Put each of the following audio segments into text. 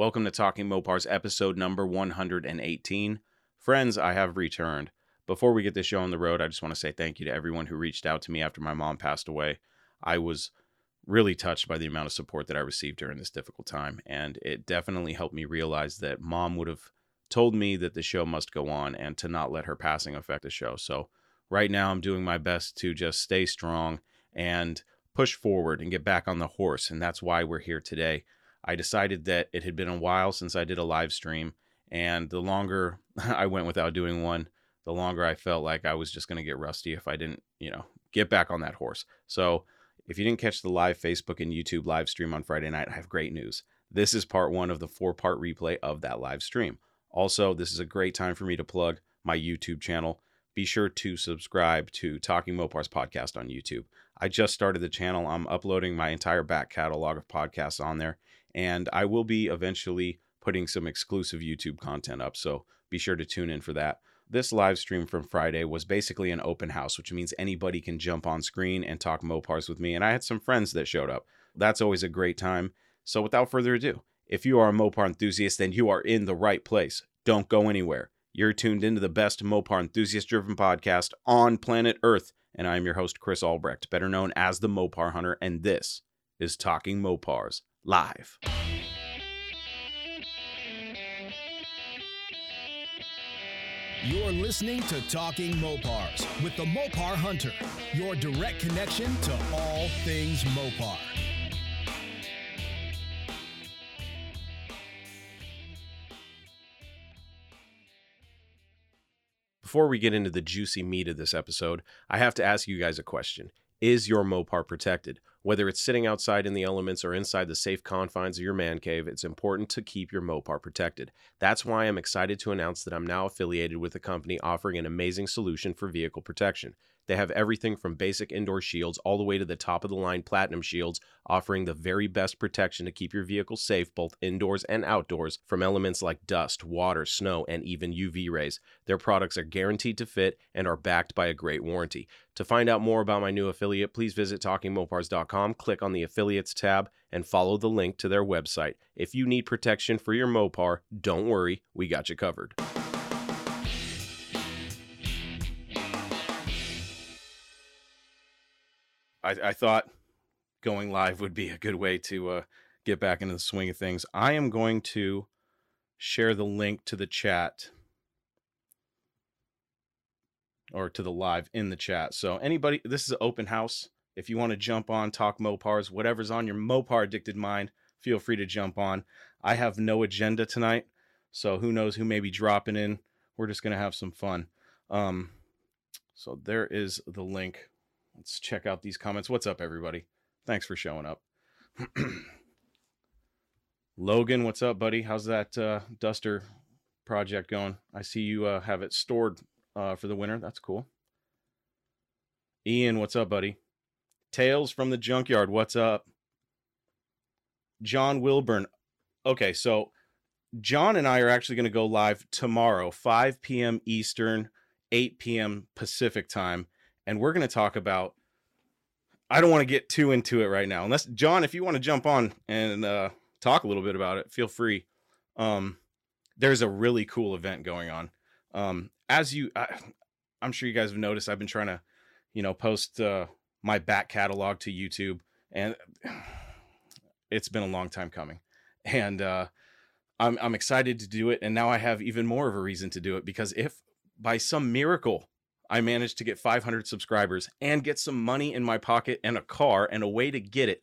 Welcome to Talking Mopars episode number 118. Friends, I have returned. Before we get this show on the road, I just want to say thank you to everyone who reached out to me after my mom passed away. I was really touched by the amount of support that I received during this difficult time, and it definitely helped me realize that mom would have told me that the show must go on and to not let her passing affect the show. So, right now, I'm doing my best to just stay strong and push forward and get back on the horse, and that's why we're here today. I decided that it had been a while since I did a live stream, and the longer I went without doing one, the longer I felt like I was just going to get rusty if I didn't, you know, get back on that horse. So, if you didn't catch the live Facebook and YouTube live stream on Friday night, I have great news. This is part one of the four part replay of that live stream. Also, this is a great time for me to plug my YouTube channel. Be sure to subscribe to Talking Mopars podcast on YouTube. I just started the channel. I'm uploading my entire back catalog of podcasts on there, and I will be eventually putting some exclusive YouTube content up. So be sure to tune in for that. This live stream from Friday was basically an open house, which means anybody can jump on screen and talk Mopars with me. And I had some friends that showed up. That's always a great time. So without further ado, if you are a Mopar enthusiast, then you are in the right place. Don't go anywhere. You're tuned into the best Mopar enthusiast driven podcast on planet Earth. And I'm your host, Chris Albrecht, better known as the Mopar Hunter. And this is Talking Mopars live. You're listening to Talking Mopars with the Mopar Hunter, your direct connection to all things Mopar. Before we get into the juicy meat of this episode, I have to ask you guys a question. Is your Mopar protected? Whether it's sitting outside in the elements or inside the safe confines of your man cave, it's important to keep your Mopar protected. That's why I'm excited to announce that I'm now affiliated with a company offering an amazing solution for vehicle protection. They have everything from basic indoor shields all the way to the top of the line platinum shields, offering the very best protection to keep your vehicle safe both indoors and outdoors from elements like dust, water, snow, and even UV rays. Their products are guaranteed to fit and are backed by a great warranty. To find out more about my new affiliate, please visit talkingmopars.com, click on the affiliates tab, and follow the link to their website. If you need protection for your Mopar, don't worry, we got you covered. I, I thought going live would be a good way to uh, get back into the swing of things. I am going to share the link to the chat or to the live in the chat. So anybody, this is an open house. If you want to jump on, talk Mopars, whatever's on your Mopar addicted mind, feel free to jump on. I have no agenda tonight, so who knows who may be dropping in. We're just gonna have some fun. Um, so there is the link. Let's check out these comments. What's up, everybody? Thanks for showing up. Logan, what's up, buddy? How's that uh, Duster project going? I see you uh, have it stored uh, for the winter. That's cool. Ian, what's up, buddy? Tales from the Junkyard, what's up? John Wilburn. Okay, so John and I are actually going to go live tomorrow, 5 p.m. Eastern, 8 p.m. Pacific time and we're going to talk about I don't want to get too into it right now. Unless John, if you want to jump on and uh, talk a little bit about it, feel free. Um, there's a really cool event going on. Um, as you, I, am sure you guys have noticed, I've been trying to, you know, post uh, my back catalog to YouTube, and it's been a long time coming. And uh, I'm I'm excited to do it, and now I have even more of a reason to do it because if by some miracle I managed to get 500 subscribers and get some money in my pocket and a car and a way to get it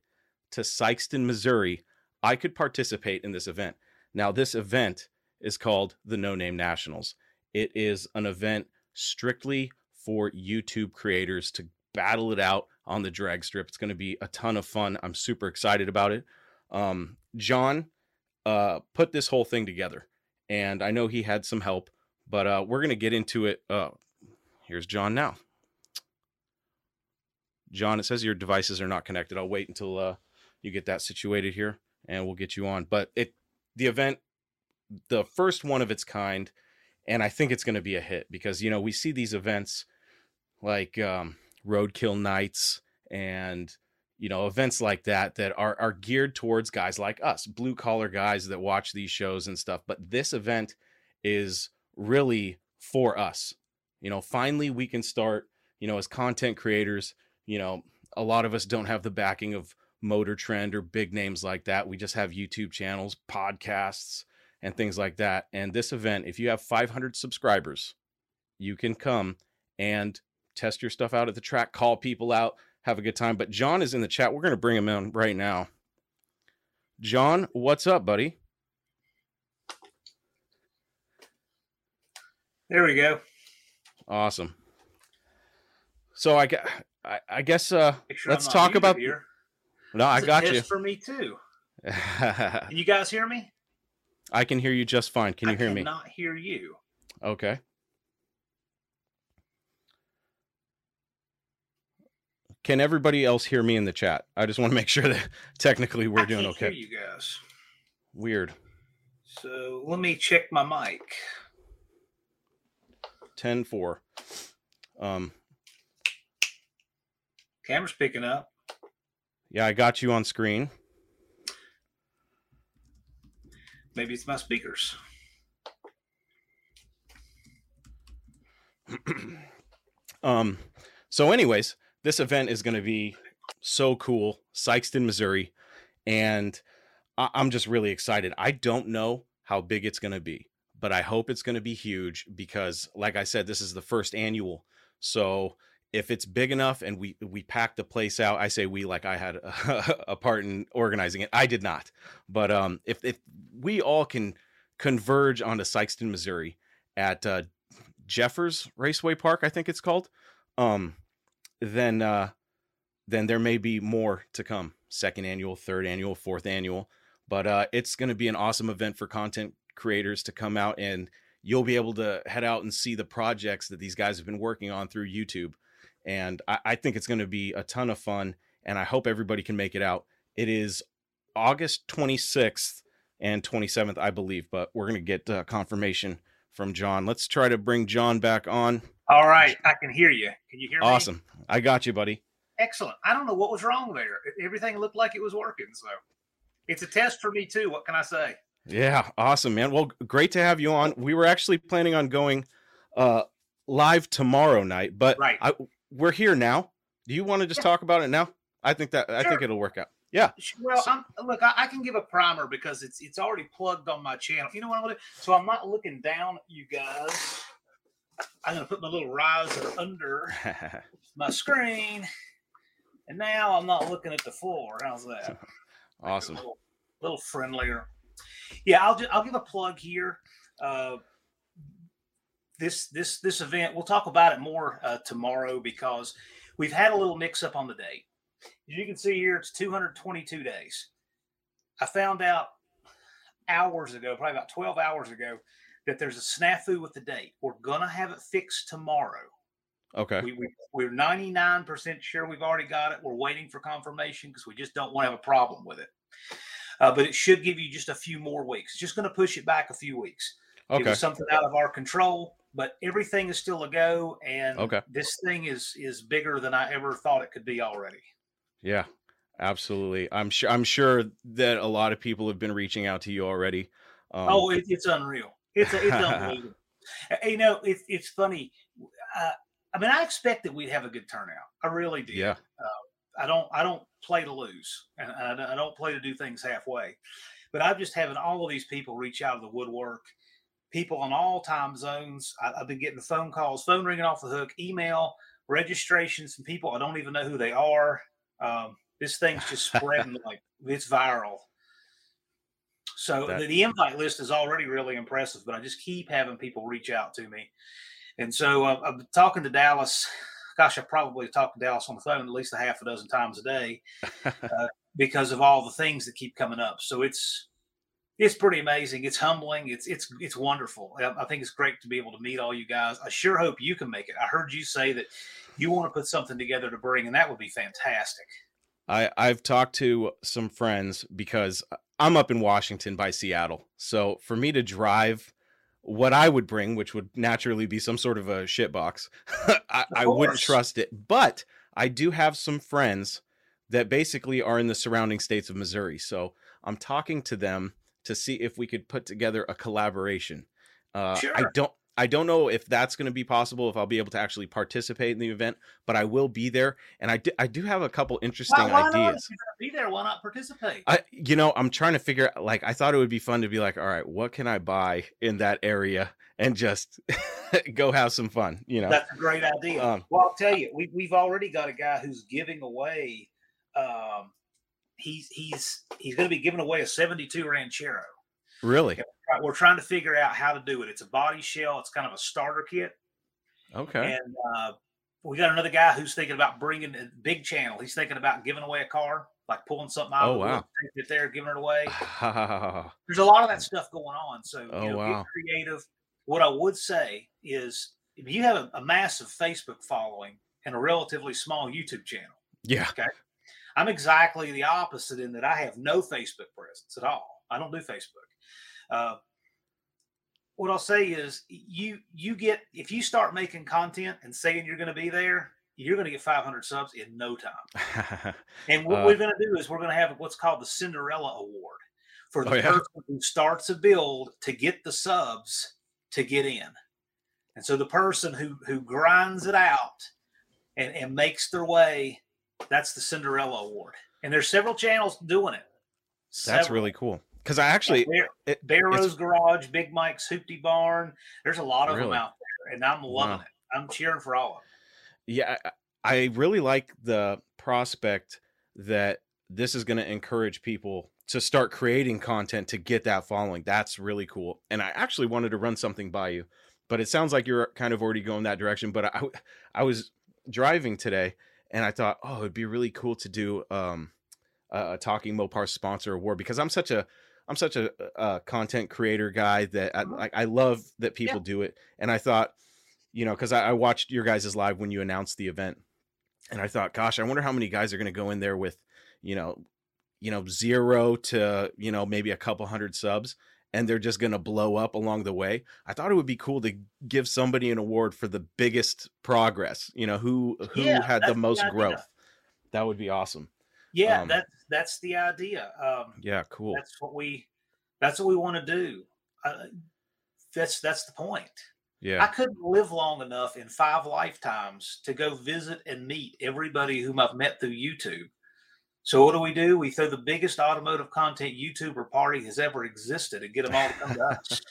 to Sikeston, Missouri, I could participate in this event. Now, this event is called the No Name Nationals. It is an event strictly for YouTube creators to battle it out on the drag strip. It's going to be a ton of fun. I'm super excited about it. Um, John uh, put this whole thing together, and I know he had some help, but uh, we're going to get into it uh, Here's John now. John, it says your devices are not connected. I'll wait until uh, you get that situated here, and we'll get you on. But it, the event, the first one of its kind, and I think it's going to be a hit because you know we see these events like um, Roadkill Nights and you know, events like that that are are geared towards guys like us, blue collar guys that watch these shows and stuff. But this event is really for us. You know, finally we can start, you know, as content creators, you know, a lot of us don't have the backing of Motor Trend or big names like that. We just have YouTube channels, podcasts, and things like that. And this event, if you have 500 subscribers, you can come and test your stuff out at the track, call people out, have a good time. But John is in the chat. We're going to bring him in right now. John, what's up, buddy? There we go. Awesome. So I, I, I guess uh, sure let's talk about here. No, I got you. For me too. you guys hear me? I can hear you just fine. Can you I hear me? Not hear you. Okay. Can everybody else hear me in the chat? I just want to make sure that technically we're I doing okay. you guys. Weird. So let me check my mic. 10 4. Um, Camera's picking up. Yeah, I got you on screen. Maybe it's my speakers. um, so, anyways, this event is going to be so cool, Sikeston, Missouri, and I- I'm just really excited. I don't know how big it's going to be, but I hope it's going to be huge because, like I said, this is the first annual. So if it's big enough and we we pack the place out i say we like i had a, a, part in organizing it. I did not. But um if if we all can converge onto Sikeston, missouri at uh jeffers raceway park i think it's called um then uh then there may be more to come. Second annual third annual fourth annual. But uh it's going to be an awesome event for content creators to come out and you'll be able to head out and see the projects that these guys have been working on through youtube and I, I think it's going to be a ton of fun. And I hope everybody can make it out. It is August 26th and 27th, I believe, but we're going to get uh, confirmation from John. Let's try to bring John back on. All right, I can hear you. Can you hear me? Awesome. I got you, buddy. Excellent. I don't know what was wrong there. Everything looked like it was working. So it's a test for me, too. What can I say? Yeah, awesome, man. Well, great to have you on. We were actually planning on going uh, live tomorrow night, but right. I, we're here now. Do you want to just yeah. talk about it now? I think that I think it'll work out. Yeah. Well, so, look, I, I, can give a primer because it's it's already plugged on my channel. You know what I'm gonna do? So I'm not looking down you guys. I'm gonna put my little riser under my screen, and now I'm not looking at the floor. How's that? Awesome. A little, little, friendlier. Yeah, I'll I'll give a plug here. Uh, this this this event. We'll talk about it more uh, tomorrow because we've had a little mix up on the date. As you can see here, it's 222 days. I found out hours ago, probably about 12 hours ago, that there's a snafu with the date. We're gonna have it fixed tomorrow. Okay. We, we, we're 99% sure we've already got it. We're waiting for confirmation because we just don't want to have a problem with it. Uh, but it should give you just a few more weeks. It's just going to push it back a few weeks. Okay. It was something out of our control but everything is still a go and okay. this thing is is bigger than I ever thought it could be already. Yeah. Absolutely. I'm sure I'm sure that a lot of people have been reaching out to you already. Um, oh, it, it's unreal. It's it's unbelievable. you know, it's it's funny. Uh, I mean, I expected we'd have a good turnout. I really did. Yeah. Uh, I don't I don't play to lose, and I, I don't play to do things halfway. But I'm just having all of these people reach out of the woodwork people on all time zones. I, have been getting phone calls, phone ringing off the hook, email, registrations from people I don't even know who they are. Um, this thing's just spreading like it's viral. So the, the, invite list is already really impressive, but I just keep having people reach out to me. And so uh, I'm talking to Dallas. Gosh, I probably talk to Dallas on the phone at least a half a dozen times a day uh, because of all the things that keep coming up. So it's it's pretty amazing. It's humbling. It's it's it's wonderful. I, think it's great to be able to meet all you guys. I sure hope you can make it. I heard you say that you want to put something together to bring, and that would be fantastic. I I've talked to some friends because I'm up in Washington by Seattle, so for me to drive what I would bring, which would naturally be some sort of a shit box, I, I wouldn't trust it. But I do have some friends that basically are in the surrounding states of Missouri. So I'm talking to them to see if we could put together a collaboration. Uh, I don't. I don't know if that's going to be possible, if I'll be able to actually participate in the event, but I will be there, and I do, I do have a couple interesting Why, why ideas. be there, why not participate? I, you know, I'm trying to figure. out, Like, I thought it would be fun to be like, all right, what can I buy in that area, and just go have some fun. You know, That's a great idea. Um, well, I'll tell you, we, we've already got a guy who's giving away. Um, he's he's he's going to be giving away a 72 Ranchero. really. We're trying to figure out how to do it. It's a body shell. It's kind of a starter kit, Okay. and uh, we got another guy who's thinking about bringing a big channel. He's thinking about giving away a car, like pulling something out. Oh, of the wow. it there, giving it away. there's a lot of that stuff going on. So you Oh, know, wow. get creative. What I would say is, if you have a, a massive Facebook following and a relatively small YouTube channel, yeah. Okay. I'm exactly the opposite in that I have no Facebook presence at all. I don't do Facebook. Uh, what I'll say is, you you get if you start making content and saying you're going to be there, you're going to get 500 subs in no time. And what Uh, we're going to do is we're going to have what's called the Cinderella Award for the Oh, yeah? person who starts a build to get the subs to get in. And so the person who who grinds it out and, and makes their way, that's the Cinderella Award. And there's several channels doing it. That's really cool. Because I actually, Bear, it- Barrow's Garage, Big Mike's Hoopty Barn. There's a lot of them out there, and I'm loving Wow. it. I'm cheering for all of them. yeah, I, I really like the prospect that this is going to encourage people to start creating content to get that following. That's really cool. And I actually wanted to run something by you, but it sounds like you're kind of already going that direction. But I, I was driving today and I thought, oh, it'd be really cool to do um, a, a Talking Mopar sponsor award because I'm such a I'm such a, uh content creator guy that I, Mhm. I, I love that people do it. And I thought, you know, because I, I watched your guys' live when you announced the event, and I thought, gosh, I wonder how many guys are going to go in there with, you know, you know, zero to you know maybe a couple hundred subs, and they're just going to blow up along the way. I thought it would be cool to give somebody an award for the biggest progress. You know, who who Yeah, had the most growth. That would be awesome. Yeah, Um, that's that's the idea. Um, Yeah, cool. That's what we that's what we want to do. Uh, that's that's the point. Yeah, I couldn't live long enough in five lifetimes to go visit and meet everybody whom I've met through YouTube. So what do we do? We throw the biggest automotive content YouTuber party has ever existed and get them all to come to us.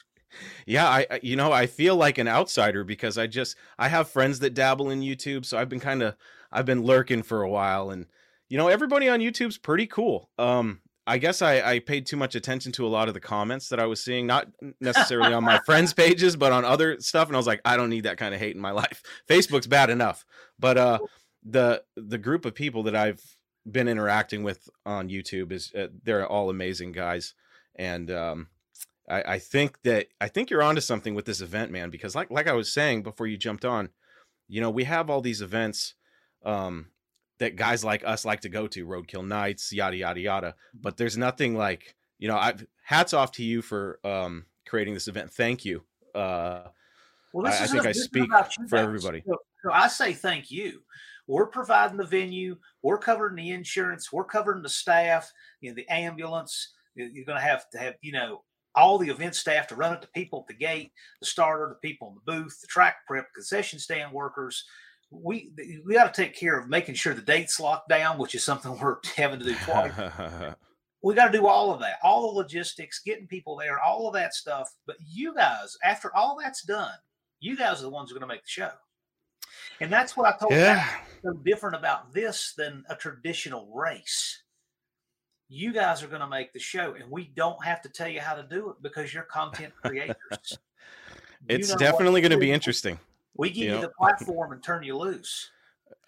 yeah. I I- you know I feel like an outsider because I just I have friends that dabble in YouTube, so I've been kind of I've been lurking for a while, and you know everybody on YouTube's pretty cool. Um, I guess I I paid too much attention to a lot of the comments that I was seeing, not necessarily on my friends' pages, but on other stuff, and I was like, I don't need that kind of hate in my life. Facebook's bad enough, but uh, the the group of people that I've been interacting with on YouTube is uh, they're all amazing guys, and um, I, I think that I think you're onto something with this event, man. Because like like I was saying before you jumped on, you know, we have all these events um, that guys like us like to go to, Roadkill Nights, yada yada yada. But there's nothing like you know. I've hats off to you for um, creating this event. Thank you. Uh, Well, I- think I speak for everybody. So, so I say thank you. We're providing the venue. We're covering the insurance. We're covering the staff. You know, the ambulance. You- You're going to have to have you know all the event staff to run it to people at the gate, the starter, the people in the booth, the track prep, concession stand workers. We we got to take care of making sure the dates locked down, which is something we're having to do twice. we got to do all of that, all the logistics, getting people there, all of that stuff. But you guys, after all that's done, you guys are the ones who are going to make the show. And that's what I told yeah. Matt so different about this than a traditional race. You guys are going to make the show, and we don't have to tell you how to do it because you're content creators. You It's know definitely going to be interesting. We give you you, the platform and turn you loose.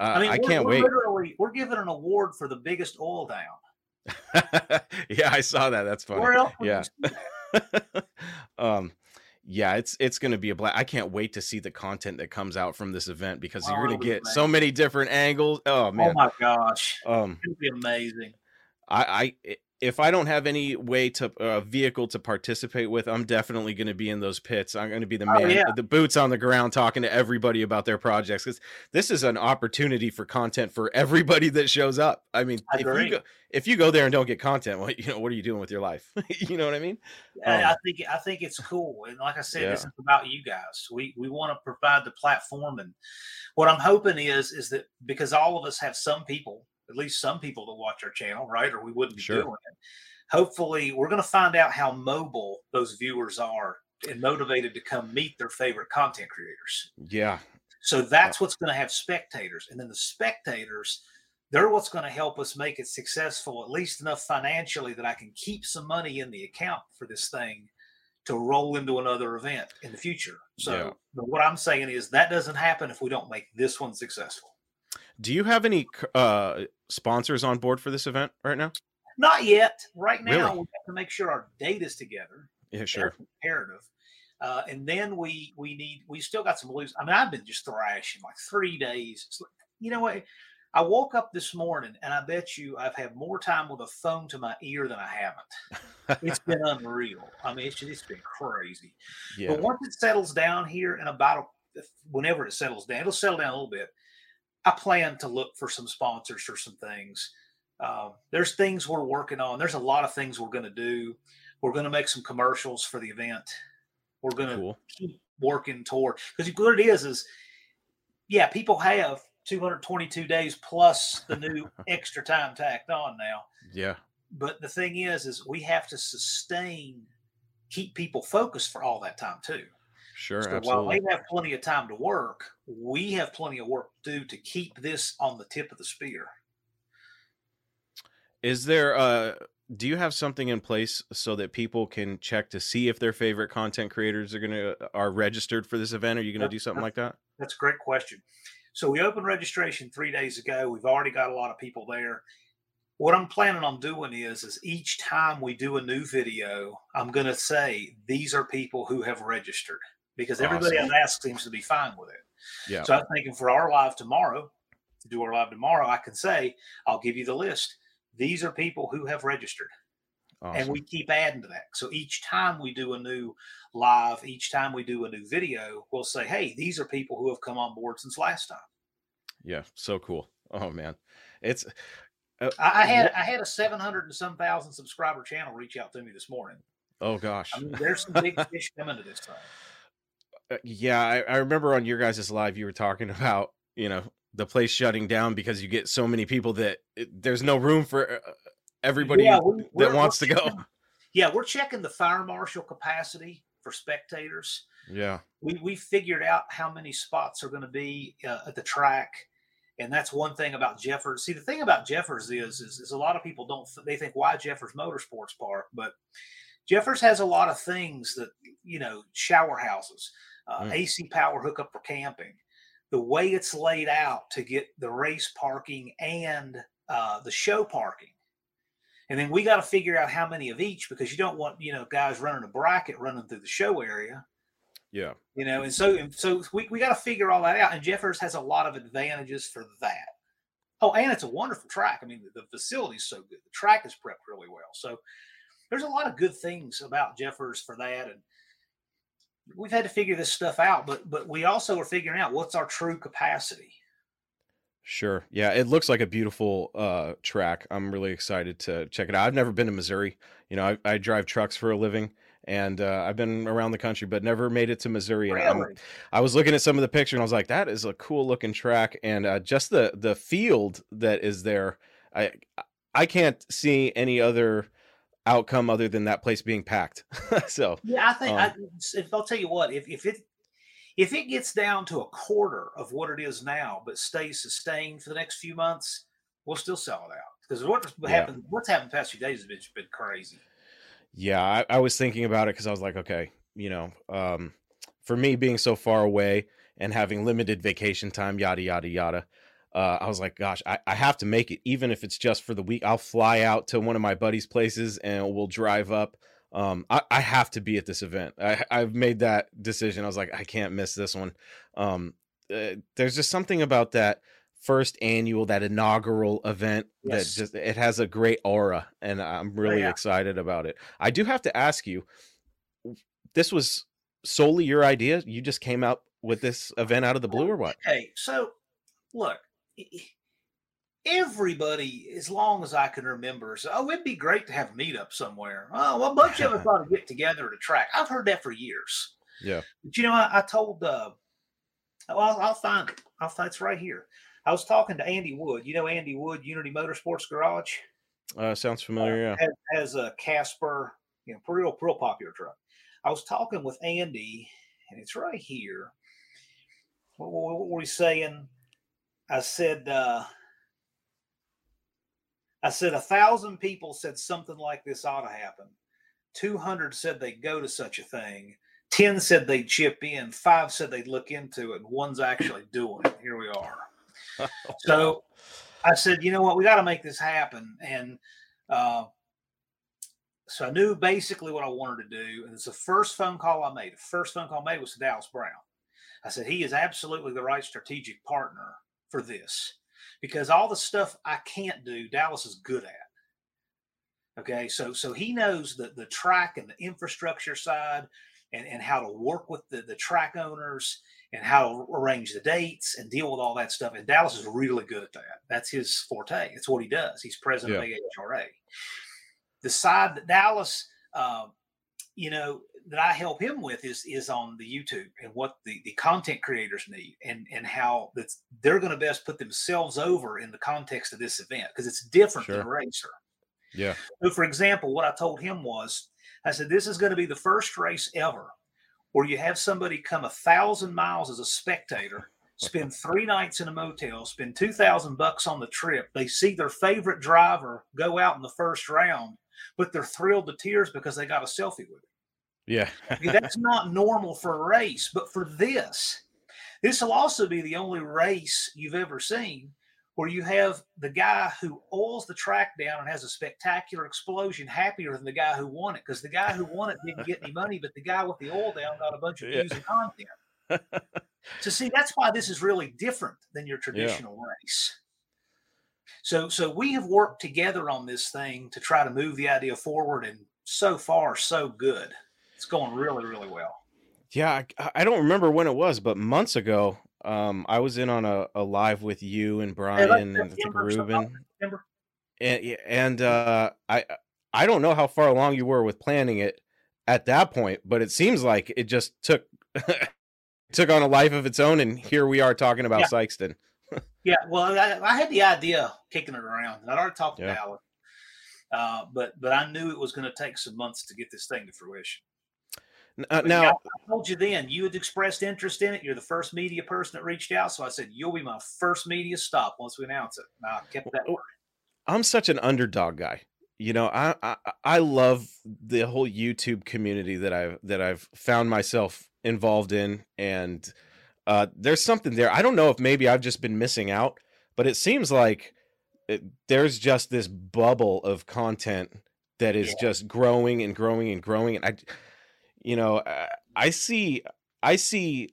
Uh, I mean, I we're, can't wait. literally we're giving an award for the biggest oil down. yeah, I saw that. That's funny. Where else Yeah. um yeah it's it's gonna be a blast i can't wait to see the content that comes out from this event because Oh, you're gonna it'll be get so many different angles oh man! Oh my gosh. um It'll be amazing. i i it- if I don't have any way to uh, vehicle to participate with, I'm definitely going to be in those pits. I'm going to be the Oh, man, yeah. the boots on the ground, talking to everybody about their projects because this is an opportunity for content for everybody that shows up. I mean, I if you go if you go there and don't get content, what you know, what are you doing with your life? you know what I mean? I, Um, I think I think it's cool, and like I said, this is about you guys. We we want to provide the platform, and what I'm hoping is is that because all of us have some people, at least some people that watch our channel, right, or we wouldn't be Sure. doing it. Hopefully, we're going to find out how mobile those viewers are and motivated to come meet their favorite content creators. Yeah, So uh that's what's going to have spectators. And then the spectators, they're what's going to help us make it successful, at least enough financially that I can keep some money in the account for this thing to roll into another event in the future. So Yeah. but what I'm saying is that doesn't happen if we don't make this one successful. Do you have any uh, sponsors on board for this event right now? Not yet. Right now, Really? we have to make sure our data's together. Yeah, sure. imperative. Uh, and then we we need we still got some loose. I mean, I've been just thrashing like three days. Like, you know what? I woke up this morning and I bet you I've had more time with a phone to my ear than I haven't. It's been unreal. I mean, it's just, it's been crazy. yeah, But once it settles down here in about a, whenever it settles down, it'll settle down a little bit. I plan to look for some sponsors for some things. Um, there's things we're working on. There's a lot of things we're going to do. We're going to make some commercials for the event. We're going to cool. keep working toward because what it is is, yeah, people have 222 days plus the new extra time tacked on now Yeah, but the thing is is we have to sustain keep people focused for all that time too sure, so while absolutely. they have plenty of time to work we have plenty of work to do to keep this on the tip of the spear Is there uh do you have something in place so that people can check to see if their favorite content creators are gonna are registered for this event? Are you gonna do something like that? that's a great question so we opened registration three days ago we've already got a lot of people there what i'm planning on doing is is each time we do a new video i'm going to say these are people who have registered because everybody Awesome. i've asked seems to be fine with it Yeah. So I'm thinking for our live tomorrow, to do our live tomorrow, I can say, I'll give you the list. These are people who have registered. Awesome. And we keep adding to that. So each time we do a new live, each time we do a new video, we'll say, hey, these are people who have come on board since last time. yeah, so cool. Oh man. It's uh, I, I had I had a 700 and some thousand subscriber channel reach out to me this morning. oh gosh. I mean, there's some big fish coming to this thing. Uh, yeah, I, I remember on your guys' live you were talking about, you know, the place shutting down because you get so many people that it, there's no room for uh, everybody Yeah, that wants to go. Yeah, we're checking the fire marshal capacity for spectators. Yeah. we we figured out how many spots are going to be uh, at the track and that's one thing about jeffers see the thing about jeffers is, is is a lot of people don't they think why jeffers motorsports park but jeffers has a lot of things that you know shower houses uh, Mm. ac power hookup for camping. The way it's laid out to get the race parking and uh, the show parking. And then we got to figure out how many of each because you don't want you know guys running a bracket running through the show area. Yeah. you know and so and so we, we got to figure all that out and jeffers has a lot of advantages for that. Oh and it's a wonderful track. I mean the, the facility's so good. The track is prepped really well. So there's a lot of good things about jeffers for that and we've had to figure this stuff out but but we also are figuring out what's our true capacity Sure. Yeah, it looks like a beautiful uh track. I'm really excited to check it out. I've never been to Missouri. You know, I, I drive trucks for a living and uh, I've been around the country, but never made it to Missouri. Really I was looking at some of the pictures and I was like, that is a cool looking track. And uh, just the the field that is there, I I can't see any other outcome other than that place being packed. so Yeah, I think Um, I, if I'll tell you what, if if it if it gets down to a quarter of what it is now, but stays sustained for the next few months, we'll still sell it out. Because what Yeah. happened, what's happened the past few days has been, been crazy. Yeah, I, I was thinking about it because I was like, okay, you know, um, for me being so far away and having limited vacation time, yada yada yada. Uh, I was like, gosh, I, I have to make it, even if it's just for the week. I'll fly out to one of my buddies' places and we'll drive up. Um, I, I have to be at this event. I, I've made that decision. I was like, I can't miss this one. Um, uh, there's just something about that first annual, that inaugural event Yes. that just it has a great aura, and I'm really yeah. excited about it. I do have to ask you, this was solely your idea? You just came out with this event out of the blue, or what? Okay, so look, everybody, as long as I can remember, said, "Oh, it'd be great to have a meetup somewhere." Oh, well, a bunch of us ought to get together at a track. I've heard that for years. Yeah. But you know, I, I told. Uh, well, I'll, I'll find it. I'll find it's right here. I was talking to Andy Wood. You know Andy Wood, Unity Motorsports Garage Uh, sounds familiar. Yeah. has, has a Casper, you know, real real popular truck. I was talking with Andy, and it's right here. What, what, what were we saying? I said, uh, I said a thousand people said something like this ought to happen. Two hundred said they'd go to such a thing. Ten said they'd chip in. Five said they'd look into it. And one's actually doing it. Here we are. So I said, you know what, we got to make this happen. And uh, so I knew basically what I wanted to do. And it's the first phone call I made. The first phone call I made was to Dallas Brown. I said, he is absolutely the right strategic partner for this because all the stuff I can't do, Dallas is good at. Okay, so so he knows the the track and the infrastructure side, and and how to work with the the track owners and how to arrange the dates and deal with all that stuff. And Dallas is really good at that. That's his forte. It's what he does. He's president of AHRA. The side that Dallas, uh, you know, that I help him with is is on the YouTube and what the, the content creators need and and how that's they're going to best put themselves over in the context of this event because it's different than a racer. Yeah. So, for example, what I told him was, I said, this is going to be the first race ever where you have somebody come a thousand miles as a spectator, spend three nights in a motel, spend two thousand bucks on the trip. They see their favorite driver go out in the first round, but they're thrilled to tears because they got a selfie with him. Yeah. I mean, that's not normal for a race, but for this, this will also be the only race you've ever seen where you have the guy who oils the track down and has a spectacular explosion happier than the guy who won it because the guy who won it didn't get any money, but the guy with the oil down got a bunch of Yeah. views and content. So see, that's why this is really different than your traditional race. So so we have worked together on this thing to try to move the idea forward, and so far so good. It's going really really well. Yeah, I, I don't remember when it was, but months ago, um, I was in on a, a live with you and Brian and I think September or something, Ruben, and, and uh, I I don't know how far along you were with planning it at that point, but it seems like it just took took on a life of its own, and here we are talking about Yeah. Sikeston. Yeah, well, I, I had the idea kicking it around, and I'd already talked to Yeah. Dallas, uh, but but I knew it was going to take some months to get this thing to fruition. Uh, now, I told you then you had expressed interest in it. You're the first media person that reached out, so I said you'll be my first media stop once we announce it. And I kept that word. I'm such an underdog guy. You know, I, I I love the whole YouTube community that I've that I've found myself involved in, and uh, there's something there. I don't know if maybe I've just been missing out, but it seems like it, there's just this bubble of content that is Yeah. just growing and growing and growing. And I, you know, I, I see I see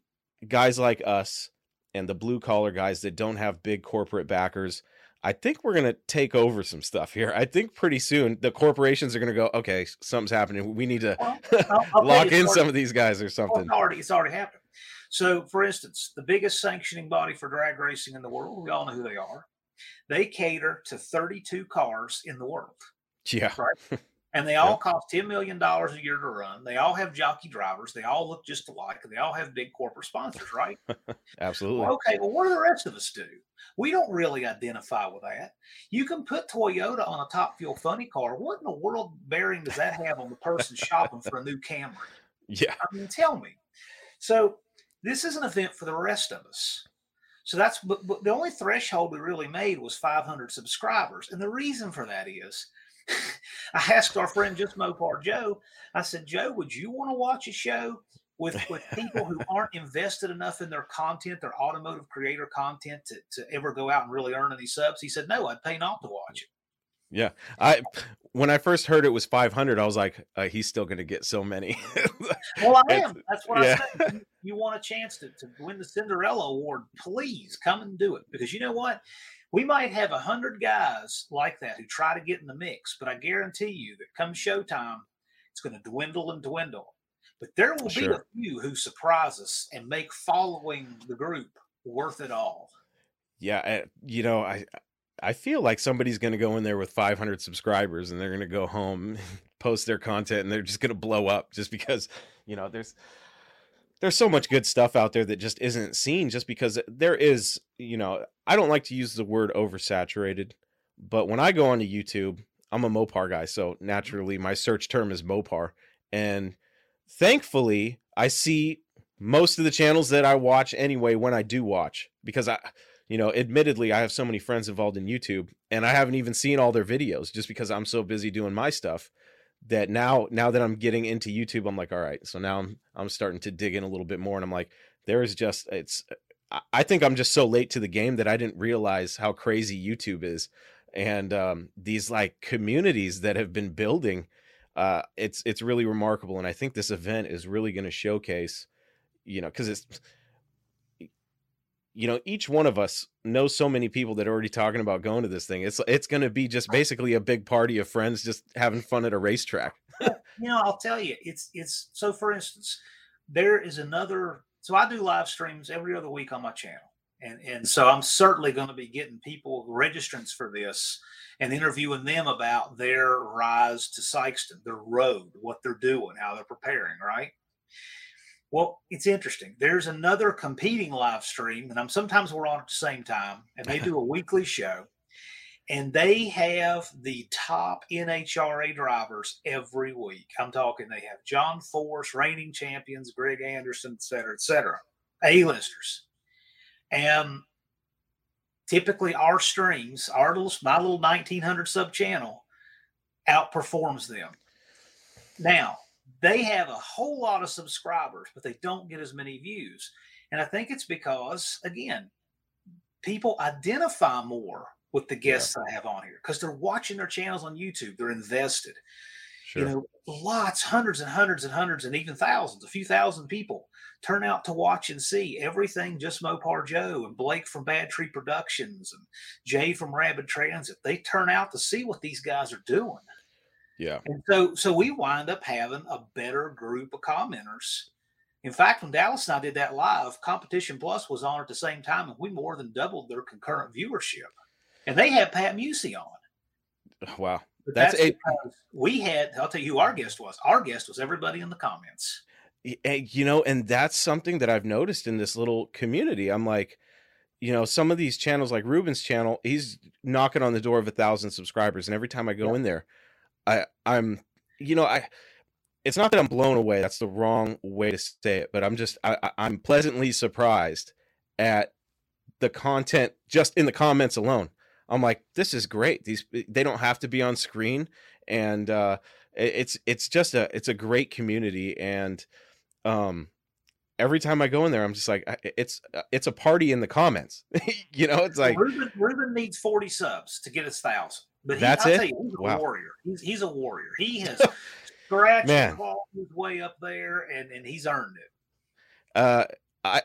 guys like us and the blue collar guys that don't have big corporate backers. I think we're gonna take over some stuff here. I think pretty soon the corporations are gonna go, okay, something's happening. We need to Well, I'll- I'll lock in already- some of these guys or something. it's already it's already happened. So, for instance, the biggest sanctioning body for drag racing in the world, we all know who they are. They cater to 32 cars in the world, Yeah, and they all cost 10 million dollars a year to run. They all have jockey drivers. They all look just alike, and they all have big corporate sponsors, right? absolutely. Well, okay, well, what do the rest of us do? We don't really identify with that. You can put Toyota on a top fuel funny car. What in the world bearing does that have on the person shopping for a new Camry? Yeah, I mean, tell me. So this is an event for the rest of us. So that's but, but the only threshold we really made was 500 subscribers, and the reason for that is, I asked our friend just Mopar Joe. I said, Joe, would you want to watch a show with with people who aren't invested enough in their content, their automotive creator content, to, to ever go out and really earn any subs? He said, No, I'd pay not to watch it. Yeah. I when I first heard it was 500, I was like, uh, he's still gonna get so many. Well, I am. That's what yeah. I said. You- want a chance to, to win the Cinderella Award, please come and do it. Because you know what? We might have a hundred guys like that who try to get in the mix, but I guarantee you that come showtime, it's going to dwindle and dwindle. But there will sure. be a few who surprise us and make following the group worth it all. Yeah, you know, I I feel like somebody's going to go in there with 500 subscribers and they're going to go home, post their content, and they're just going to blow up just because you know there's there's so much good stuff out there that just isn't seen just because there is you know I don't like to use the word oversaturated, but when I go onto YouTube, I'm a Mopar guy, so naturally my search term is Mopar, and thankfully I see most of the channels that I watch anyway when I do watch because I you know, admittedly, I have so many friends involved in YouTube, and I haven't even seen all their videos just because I'm so busy doing my stuff. That now, now that I'm getting into YouTube, I'm like, all right. So now I'm I'm starting to dig in a little bit more, and I'm like, there is just it's. I think I'm just so late to the game that I didn't realize how crazy YouTube is, and um, these like communities that have been building. Uh, it's it's really remarkable, and I think this event is really going to showcase, you know, because it's you know each one of us knows so many people that are already talking about going to this thing. It's it's going to be just basically a big party of friends just having fun at a racetrack. You know i'll tell you it's it's so for instance there is another so i do live streams every other week on my channel. And and so i'm certainly going to be getting people registrants for this and interviewing them about their rise to Sikeston, their road, what they're doing, how they're preparing, right? Well, it's interesting. There's another competing live stream, and I'm sometimes we're on at the same time, and they do a weekly show, and they have the top NHRA drivers every week. I'm talking they have John Force, reigning champions, Greg Anderson, et cetera, et cetera, A-listers. And typically our streams, our little my little 1900 sub channel outperforms them. Now, they have a whole lot of subscribers, but they don't get as many views. And I think it's because, again, people identify more with the guests yeah. I have on here because they're watching their channels on YouTube. They're invested. Sure. You know, lots, hundreds and hundreds and hundreds and even thousands, a few thousand people turn out to watch and see everything just Mopar Joe and Blake from Bad Tree Productions and Jay from Rapid Transit. They turn out to see what these guys are doing. Yeah. And so so we wind up having a better group of commenters. In fact, when Dallas and I did that live, Competition Plus was on at the same time, and we more than doubled their concurrent viewership. And they had Pat Musi on. Wow. But that's, that's we had, I'll tell you who our guest was. Our guest was everybody in the comments. Eh, you know, and that's something that I've noticed in this little community. I'm like, you know, some of these channels, like Ruben's channel, he's knocking on the door of a thousand subscribers. And every time I go yeah. in there, I I'm you know I it's not that I'm blown away. That's the wrong way to say it, but I'm just I, I'm pleasantly surprised at the content just in the comments alone. I'm like, this is great. These they don't have to be on screen, and uh, it's it's just a it's a great community, and um, every time I go in there, I'm just like, it's uh, it's a party in the comments. you know, it's like Ruben, Ruben needs 40 subs to get his thousand. But he, that's I'll it. You, he's a wow. warrior. He's, he's a warrior. He has scratched his way up there, and and he's earned it. Uh, I.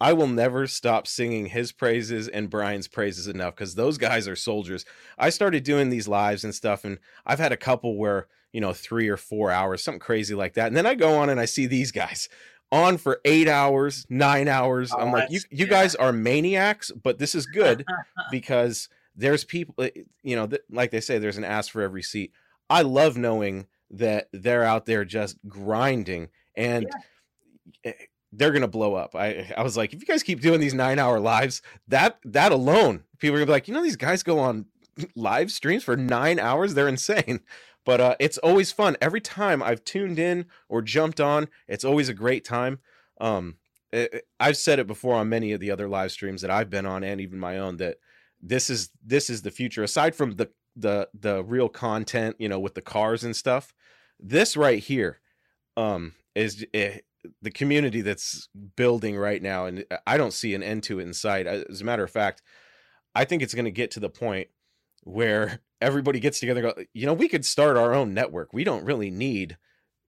I will never stop singing his praises and Brian's praises enough because those guys are soldiers. I started doing these lives and stuff, and I've had a couple where, you know, three or four hours, something crazy like that. And then I go on and I see these guys on for eight hours, nine hours. Oh, I'm like, you, you yeah. guys are maniacs, but this is good because there's people, eh, you know, th- like they say, there's an ass for every seat. I love knowing that they're out there just grinding and yeah. they're gonna blow up. I I was like, if you guys keep doing these nine hour lives, that that alone, people are gonna be like, you know, these guys go on live streams for nine hours. They're insane. But uh, it's always fun. Every time I've tuned in or jumped on, it's always a great time. Um, eh, eh, I've said it before on many of the other live streams that I've been on and even my own that this is this is the future. Aside from the the the real content you know with the cars and stuff this right here um is uh, the community that's building right now and i don't see an end to it in sight. As a matter of fact i think it's going to get to the point where everybody gets together go you know we could start our own network. We don't really need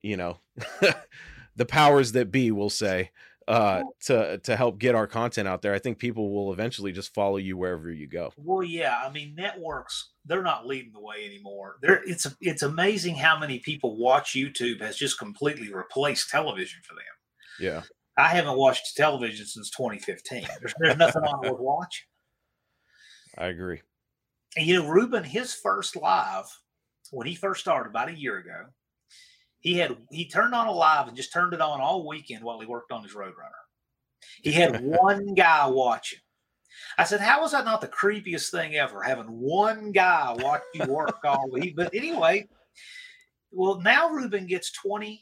you know the powers that be will say uh, to to help get our content out there. I think people will eventually just follow you wherever you go. Well, yeah, I mean, networks they're not leading the way anymore. There, it's it's amazing how many people watch YouTube has just completely replaced television for them. Yeah, I haven't watched television since 2015. There's, there's nothing on worth watching. I agree. And you know, Ruben, his first live when he first started about a year ago, he had he turned on a live and just turned it on all weekend while he worked on his Roadrunner. He had one guy watching. I said, "How is that not the creepiest thing ever? Having one guy watch you work all week?" But anyway, well, now Ruben gets 20,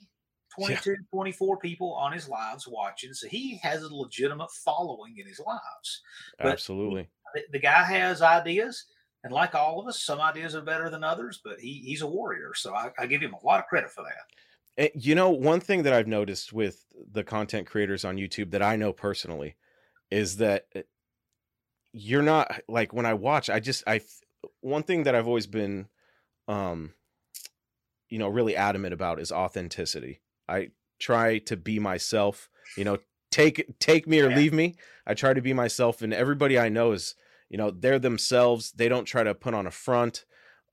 22, yeah. 24 people on his lives watching, so he has a legitimate following in his lives. But Absolutely, the, the guy has ideas. And like all of us, some ideas are better than others, but he, he's a warrior. So I, I give him a lot of credit for that. Eh, you know, one thing that I've noticed with the content creators on YouTube that I know personally is that eh, you're not like when I watch, I just, I, one thing that I've always been, um, you know, really adamant about is authenticity. I try to be myself, you know, take, take me or leave me. I try to be myself and everybody I know is, you know they're themselves they don't try to put on a front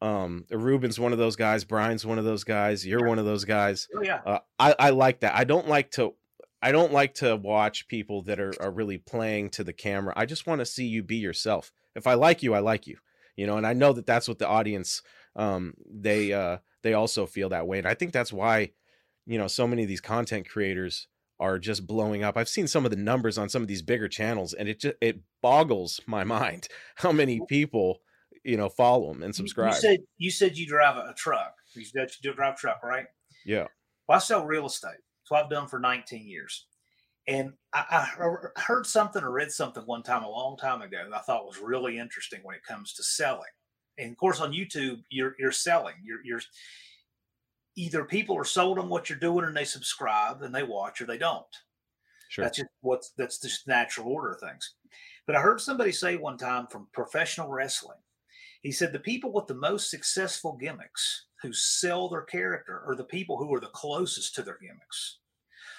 um ruben's one of those guys brian's one of those guys you're one of those guys oh, yeah. uh, i i like that i don't like to i don't like to watch people that are, are really playing to the camera i just want to see you be yourself if i like you i like you you know and i know that that's what the audience um they uh they also feel that way and i think that's why you know so many of these content creators are just blowing up. I've seen some of the numbers on some of these bigger channels, and it just it boggles my mind how many people you know follow them and subscribe. You said you said you drive a, truck. You said you drive a truck, right? Yeah. Well, I sell real estate. So I've done for 19 years. And I, I, heard something or read something one time a long time ago that I thought was really interesting when it comes to selling. And of course, on YouTube, you're you're selling. You're you're either people are sold on what you're doing and they subscribe and they watch or they don't. Sure. That's just what's that's just natural order of things. But I heard somebody say one time from professional wrestling, he said the people with the most successful gimmicks who sell their character are the people who are the closest to their gimmicks.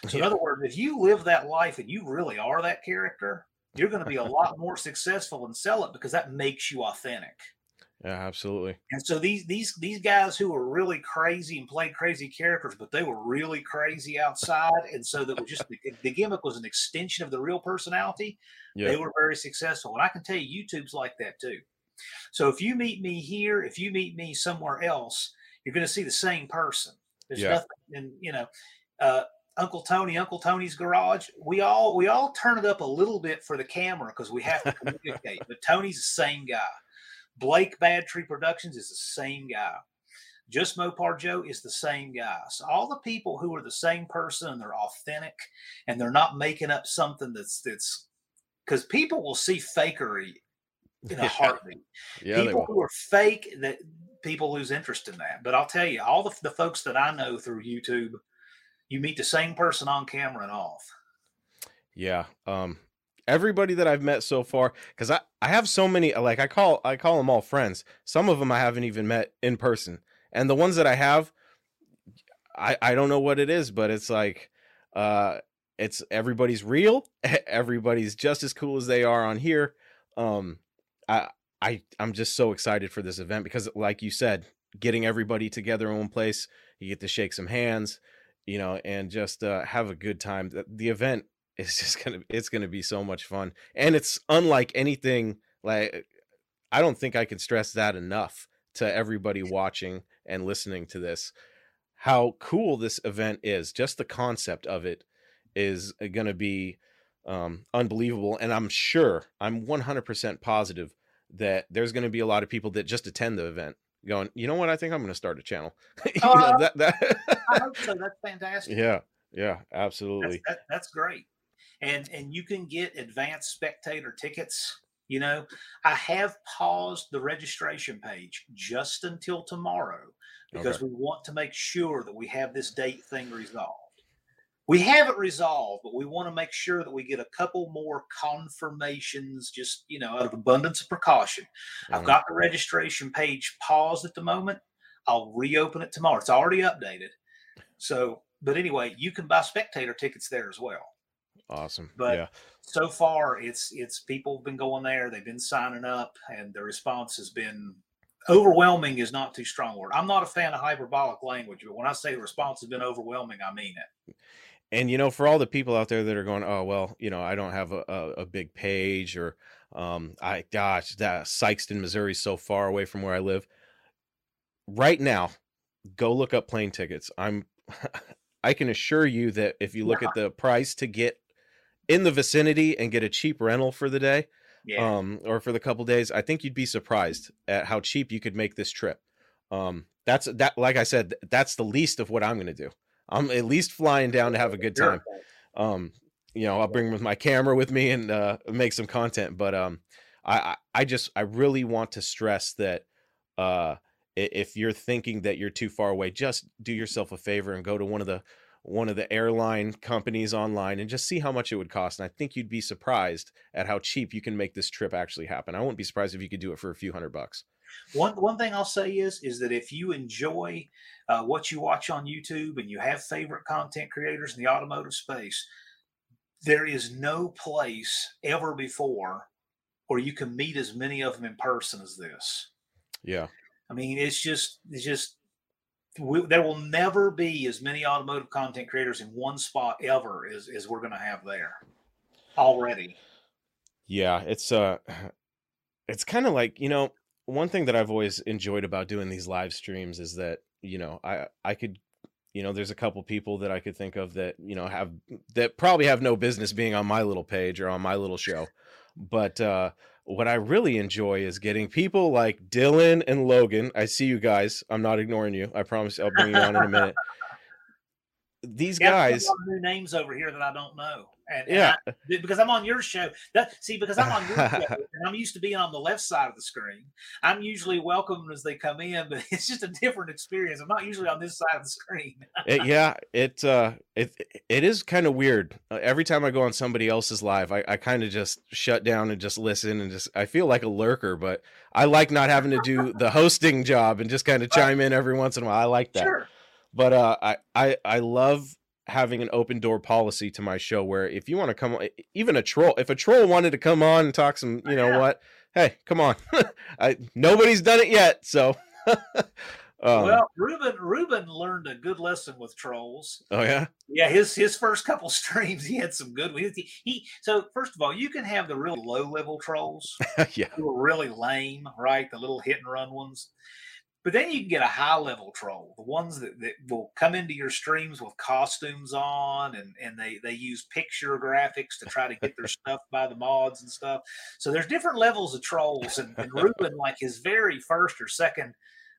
So, in other words, if you live that life and you really are that character, you're going to be a lot more successful and sell it because that makes you authentic. Yeah, absolutely. And so these these these guys who were really crazy and played crazy characters, but they were really crazy outside, and so that was just the, the, gimmick was an extension of the real personality. Yeah. They were very successful, and I can tell you, YouTube's like that too. So if you meet me here, if you meet me somewhere else, you're going to see the same person. There's yeah. nothing, and you know, uh, Uncle Tony, Uncle Tony's garage. We all we all turn it up a little bit for the camera because we have to communicate. but Tony's the same guy. Blake Bad Tree Productions is the same guy. Just Mopar Joe is the same guy. So all the people who are the same person and they're authentic and they're not making up something that's that's because people will see fakery in a heartbeat. yeah, people who are fake that people lose interest in that. But I'll tell you, all the, the folks that I know through YouTube, you meet the same person on camera and off. Yeah. Um, everybody that I've met so far, because I, I have so many like I call I call them all friends. Some of them I haven't even met in person, and the ones that I have, I I don't know what it is, but it's like, uh, it's everybody's real. Everybody's just as cool as they are on here. Um, I I I'm just so excited for this event because, like you said, getting everybody together in one place, you get to shake some hands, you know, and just uh, have a good time. The, the event it's just gonna it's gonna be so much fun and it's unlike anything like i don't think i can stress that enough to everybody watching and listening to this how cool this event is. Just the concept of it is uh, gonna be um, unbelievable and i'm sure i'm 100% positive that there's going to be a lot of people that just attend the event going you know what? I think i'm going to start a channel. You know, uh, that, that... i hope so. That's fantastic. Yeah yeah absolutely. that's, that, that's great and and you can get advanced spectator tickets you know? I have paused the registration page just until tomorrow because okay. we want to make sure that we have this date thing resolved. We have it resolved but we want to make sure that we get a couple more confirmations just you know out of abundance of precaution. Mm-hmm. i've got the registration page paused at the moment. I'll reopen it tomorrow. It's already updated. So but anyway you can buy spectator tickets there as well Awesome. But yeah. so far, it's it's people have been going there. They've been signing up, and the response has been overwhelming. Is not too strong word. I'm not a fan of hyperbolic language, but when I say the response has been overwhelming, I mean it. And you know, for all the people out there that are going, oh well, you know, I don't have a, a, a big page, or um, I gosh, that Sikeston, Missouri, is so far away from where I live. Right now, go look up plane tickets. I'm I can assure you that if you look Yeah. at the price to get in the vicinity and get a cheap rental for the day, Yeah, um, or for the couple days, I think you'd be surprised at how cheap you could make this trip. Um, that's that, like I said, that's the least of what I'm going to do. I'm at least flying down to have a good time. Um, you know, I'll bring with my camera with me and uh, make some content. But um, I, I, I just, I really want to stress that uh, if you're thinking that you're too far away, just do yourself a favor and go to one of the one of the airline companies online and just see how much it would cost. And I think you'd be surprised at how cheap you can make this trip actually happen. I wouldn't be surprised if you could do it for a few hundred bucks. One one thing I'll say is is that if you enjoy uh, what you watch on YouTube and you have favorite content creators in the automotive space, there is no place ever before where you can meet as many of them in person as this. Yeah. I mean, it's just it's just we, there will never be as many automotive content creators in one spot ever as, as we're going to have there already. Yeah, it's uh it's kind of like, you know, one thing that I've always enjoyed about doing these live streams is that, you know, I I could you know, there's a couple people that I could think of that, you know, have that probably have no business being on my little page or on my little show. But uh what I really enjoy is getting people like Dylan and Logan. I see you guys. I'm not ignoring you. I promise I'll bring you on in a minute. These Yeah, guys, a lot of new names over here that I don't know, and, and yeah, I- because I'm on your show. That see, because I'm on your show, and I'm used to being on the left side of the screen. I'm usually welcomed as they come in, but it's just a different experience. I'm not usually on this side of the screen. it, yeah, it uh, it it is kind of weird. Uh, every time I go on somebody else's live, I, I kind of just shut down and just listen and just I feel like a lurker, but I like not having to do the hosting job and just kind of chime in every once in a while. I like that. Sure. But uh, I I I love having an open door policy to my show where if you want to come on, even a troll, if a troll wanted to come on and talk some, you know Yeah. what? Hey, come on. I nobody's done it yet, so. um, well, Ruben Ruben learned a good lesson with trolls. oh yeah, Yeah, his his first couple streams, he had some good ones. He, he so first of all, you can have the really low level trolls yeah, who are really lame, right? The little hit and run ones. But then you can get a high level troll, the ones that, that will come into your streams with costumes on and, and they, they use picture graphics to try to get their stuff by the mods and stuff. So there's different levels of trolls. And, and Ruben, like his very first or second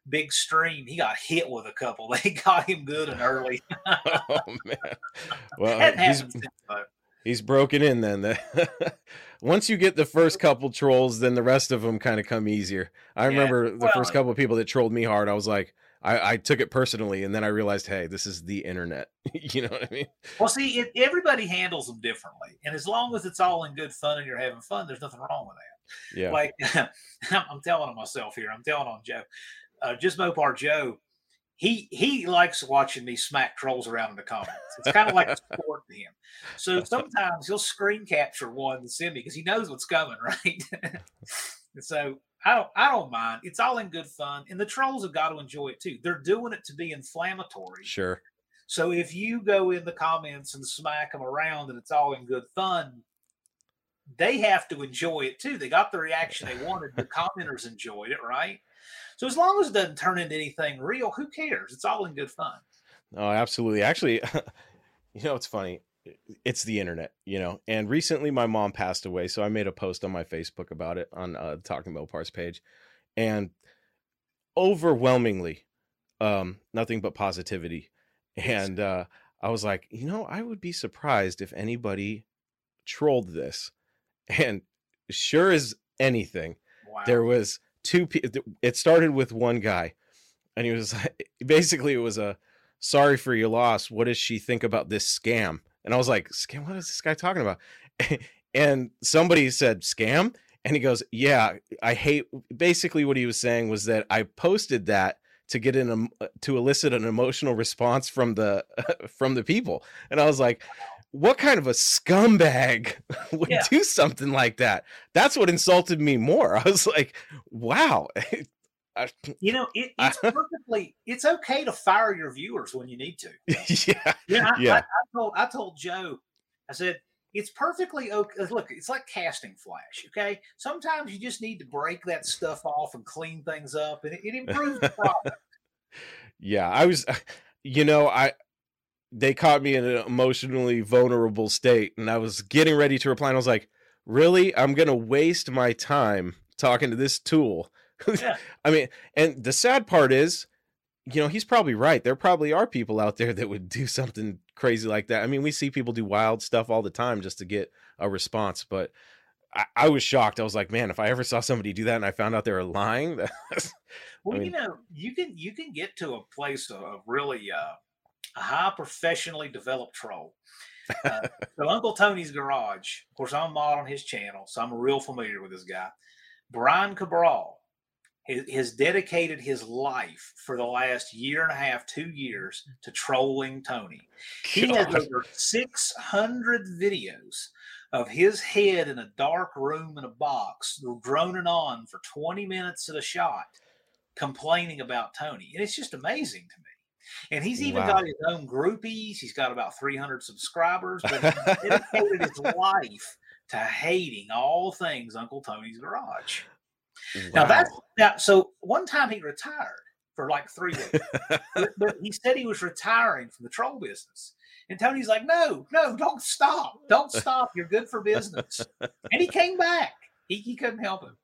big stream, he got hit with a couple. They got him good and early. oh man. Well, he's happened since, though. He's broken in then. Once you get the first couple trolls, then the rest of them kind of come easier. I Yeah, remember the well, first couple of people that trolled me hard. I was like, I, I took it personally, and then I realized, hey, this is the internet. you know what I mean? Well, see, it, everybody handles them differently, and as long as it's all in good fun and you're having fun, there's nothing wrong with that. Yeah. Like I'm I'm telling on myself here, I'm telling on Joe, uh, just Mopar Joe. He he likes watching me smack trolls around in the comments. It's kind of like a sport to him. So sometimes he'll screen capture one and send me because he knows what's coming, right? and so I don't I don't mind. It's all in good fun, and the trolls have got to enjoy it too. They're doing it to be inflammatory. Sure. So if you go in the comments and smack them around and it's all in good fun, they have to enjoy it too. They got the reaction they wanted. The commenters enjoyed it, right? So as long as it doesn't turn into anything real, who cares? It's all in good fun. Oh, absolutely. Actually, you know, it's funny. It's the internet, you know. And recently, my mom passed away, so I made a post on my Facebook about it on uh, Talking Mopars page, and overwhelmingly, um, nothing but positivity. And uh, I was like, you know, I would be surprised if anybody trolled this. And sure as anything, Wow. there was two people it started with one guy and he was like basically it was a sorry for your loss. What does she think about this scam? And i was like scam? What is this guy talking about? And somebody said scam? And he goes yeah i hate basically what he was saying was that i posted that to get em- to elicit an emotional response from the from the people. And i was like what kind of a scumbag would Yeah. do something like that? That's what insulted me more. I was like, wow. I- You know, it, it's perfectly. It's okay to fire your viewers when you need to. yeah. Yeah, I, Yeah. I, I told I told Joe, I said it's perfectly okay. Uh, look, it's like casting flash. Okay, sometimes you just need to break that stuff off and clean things up, and it, it improves the product. Yeah. I was, you know, I, they caught me in an emotionally vulnerable state and I was getting ready to reply and I was like, really? I'm going to waste my time talking to this tool. Yeah. I mean, and the sad part is, you know, he's probably right. There probably are people out there that would do something crazy like that. I mean, we see people do wild stuff all the time just to get a response, but I, I was shocked. I was like, man, if I ever saw somebody do that and I found out they were lying, Well, mean- you know, you can you can get to a place of, of really uh, a high professionally developed troll. Uh, so Uncle Tony's Garage, of course, I'm mod on his channel, so I'm real familiar with this guy. Brian Cabral has, has dedicated his life for the last year and a half, two years to trolling Tony. He has over 600 videos of his head in a dark room in a box, droning on for 20 minutes at a shot, complaining about Tony. And it's just amazing to me. And he's even Wow. got his own groupies. He's got about 300 subscribers, but he dedicated his life to hating all things Uncle Tony's Garage. Now that's Wow. now. So one time he retired for like three weeks, but, but he said he was retiring from the troll business. And Tony's like, "No, no, don't stop, don't stop. You're good for business." And he came back. He, he couldn't help him.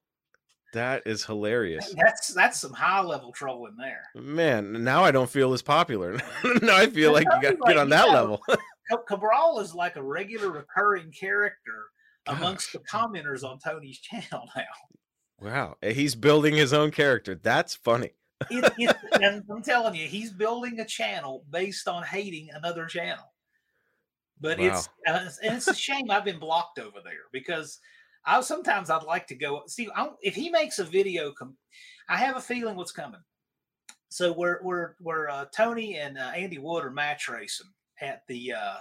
That is hilarious. That's that's some high level trolling there. Man, now I don't feel as popular. now I feel like you got to Tony's get on that level. Cabral is like a regular recurring character amongst the commenters on Tony's channel now. Wow, eh, he's building his own character. That's funny. It, it, and I'm telling you, he's building a channel based on hating another channel. But it's uh, it's- and it's a shame I've been blocked over there because I sometimes I'd like to go see I, if he makes a video. Com- I have a feeling what's coming. So we're we're we're uh, Tony and uh, Andy Wood are match racing at the uh,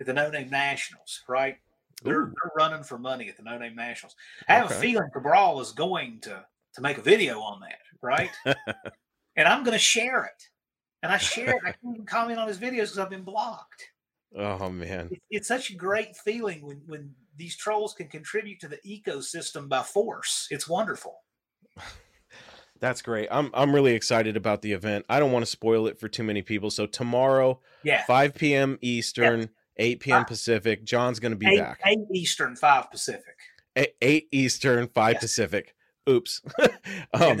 at the No Name Nationals, right? They're, they're running for money at the No Name Nationals. I have a Okay. feeling Cabral is going to to make a video on that, right? and I'm going to share it. And I share it. I can't even comment on his videos because I've been blocked. Oh man, It, it's such a great feeling when when these trolls can contribute to the ecosystem by force. It's wonderful. that's great. I'm I'm really excited about the event. I don't want to spoil it for too many people. So tomorrow, Yeah. 5 p.m. Eastern, 8 p.m. Uh, Pacific. John's going to be Eight, back. eight Eastern, five Pacific. A- 8 Eastern, 5 Yes. Pacific. Oops. um,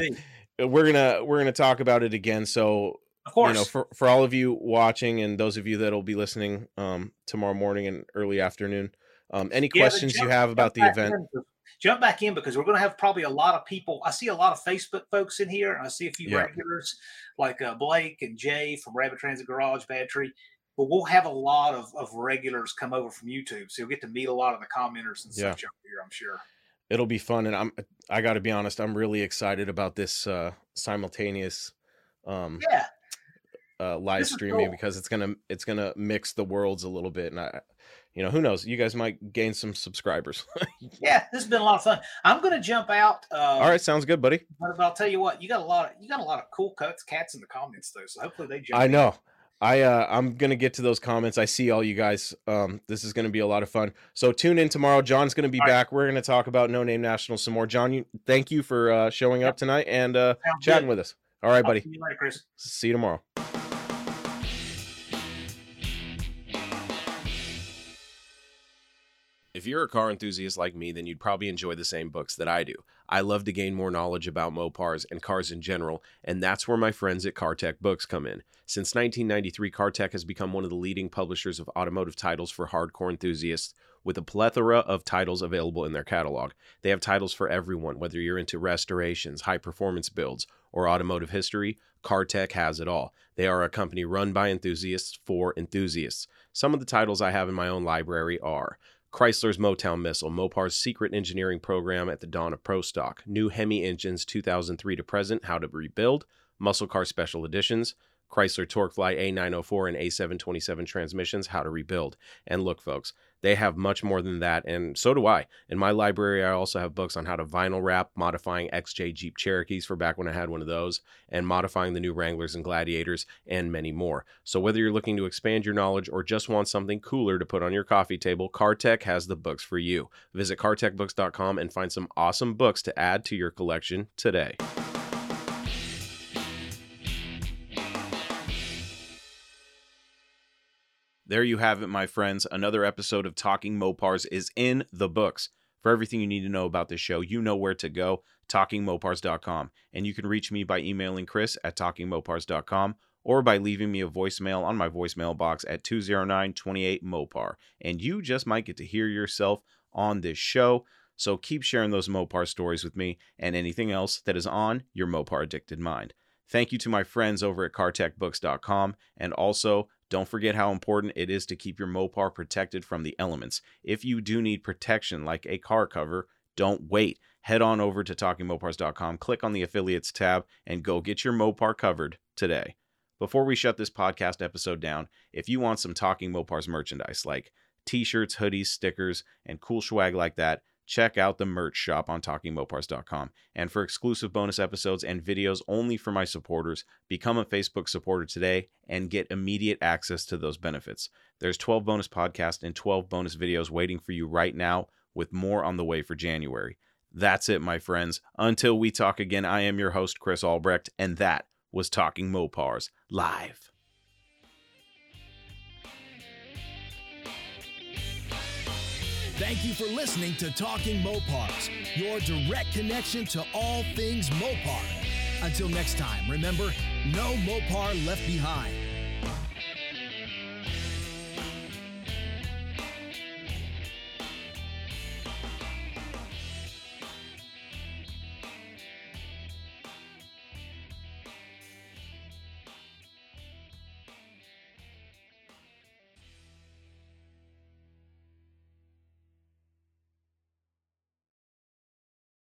we're gonna we're gonna talk about it again. So of course. you know for, for all of you watching and those of you that'll be listening um tomorrow morning and early afternoon um any Yeah, questions you have about the event in, jump back in because we're going to have probably a lot of people. I see a lot of Facebook folks in here, and I see a few Yeah. regulars like uh, Blake and Jay from Rabbit Transit Garage, Battery. But we'll have a lot of, of regulars come over from YouTube, so you'll get to meet a lot of the commenters and Yeah. such over here. I'm sure. it'll be fun and i'm i gotta be honest i'm really excited about this uh simultaneous um Yeah, uh live streaming cool. because it's gonna it's gonna mix the worlds a little bit and i you know who knows you guys might gain some subscribers yeah, this has been a lot of fun. I'm going to jump out. Uh, all right sounds good buddy but, I'll tell you what, you got a lot of you got a lot of cool cuts, cats in the comments though. So hopefully they jump. I in. know. I uh I'm gonna get to those comments. I see all you guys. Um, this is gonna be a lot of fun. So tune in tomorrow. John's gonna be All right. back. We're gonna talk about No Name National some more. John, you thank you for uh showing up tonight and uh Sounds chatting good. with us. All right, buddy. see you later, Chris. See you tomorrow. If you're a car enthusiast like me, then you'd probably enjoy the same books that I do. I love to gain more knowledge about Mopars and cars in general, and that's where my friends at CarTech Books come in. Since 1993, CarTech has become one of the leading publishers of automotive titles for hardcore enthusiasts, with a plethora of titles available in their catalog. They have titles for everyone, whether you're into restorations, high performance builds, or automotive history. CarTech has it all. They are a company run by enthusiasts for enthusiasts. Some of the titles I have in my own library are Chrysler's Motown Missile, Mopar's secret engineering program at the dawn of Pro Stock, new Hemi engines 2003 to present, how to rebuild, muscle car special editions, Chrysler TorqueFlite A904 and A727 transmissions, how to rebuild. And look, folks, they have much more than that, and so do I. In my library, I also have books on how to vinyl wrap, modifying XJ Jeep Cherokees for back when I had one of those, and modifying the new Wranglers and Gladiators, and many more. So whether you're looking to expand your knowledge or just want something cooler to put on your coffee table, CarTech has the books for you. Visit cartechbooks.com and find some awesome books to add to your collection today. There you have it, my friends. Another episode of Talking Mopars is in the books. For everything you need to know about this show, you know where to go talkingmopars.com. And you can reach me by emailing Chris at talkingmopars.com or by leaving me a voicemail on my voicemail box at 209 28 Mopar. And you just might get to hear yourself on this show. So keep sharing those Mopar stories with me and anything else that is on your Mopar addicted mind. Thank you to my friends over at cartechbooks.com and also don't forget how important it is to keep your Mopar protected from the elements. If you do need protection like a car cover, don't wait. Head on over to talkingmopars.com, click on the affiliates tab, and go get your Mopar covered today. Before we shut this podcast episode down, if you want some Talking Mopars merchandise like t shirts, hoodies, stickers, and cool swag like that, check out the merch shop on talkingmopars.com. And for exclusive bonus episodes and videos only for my supporters, become a Facebook supporter today and get immediate access to those benefits. There's 12 bonus podcasts and 12 bonus videos waiting for you right now, with more on the way for January. That's it, my friends. Until we talk again, I am your host, Chris Albrecht, and that was Talking Mopars live. Thank you for listening to Talking Mopars, your direct connection to all things Mopar. Until next time, remember, no Mopar left behind.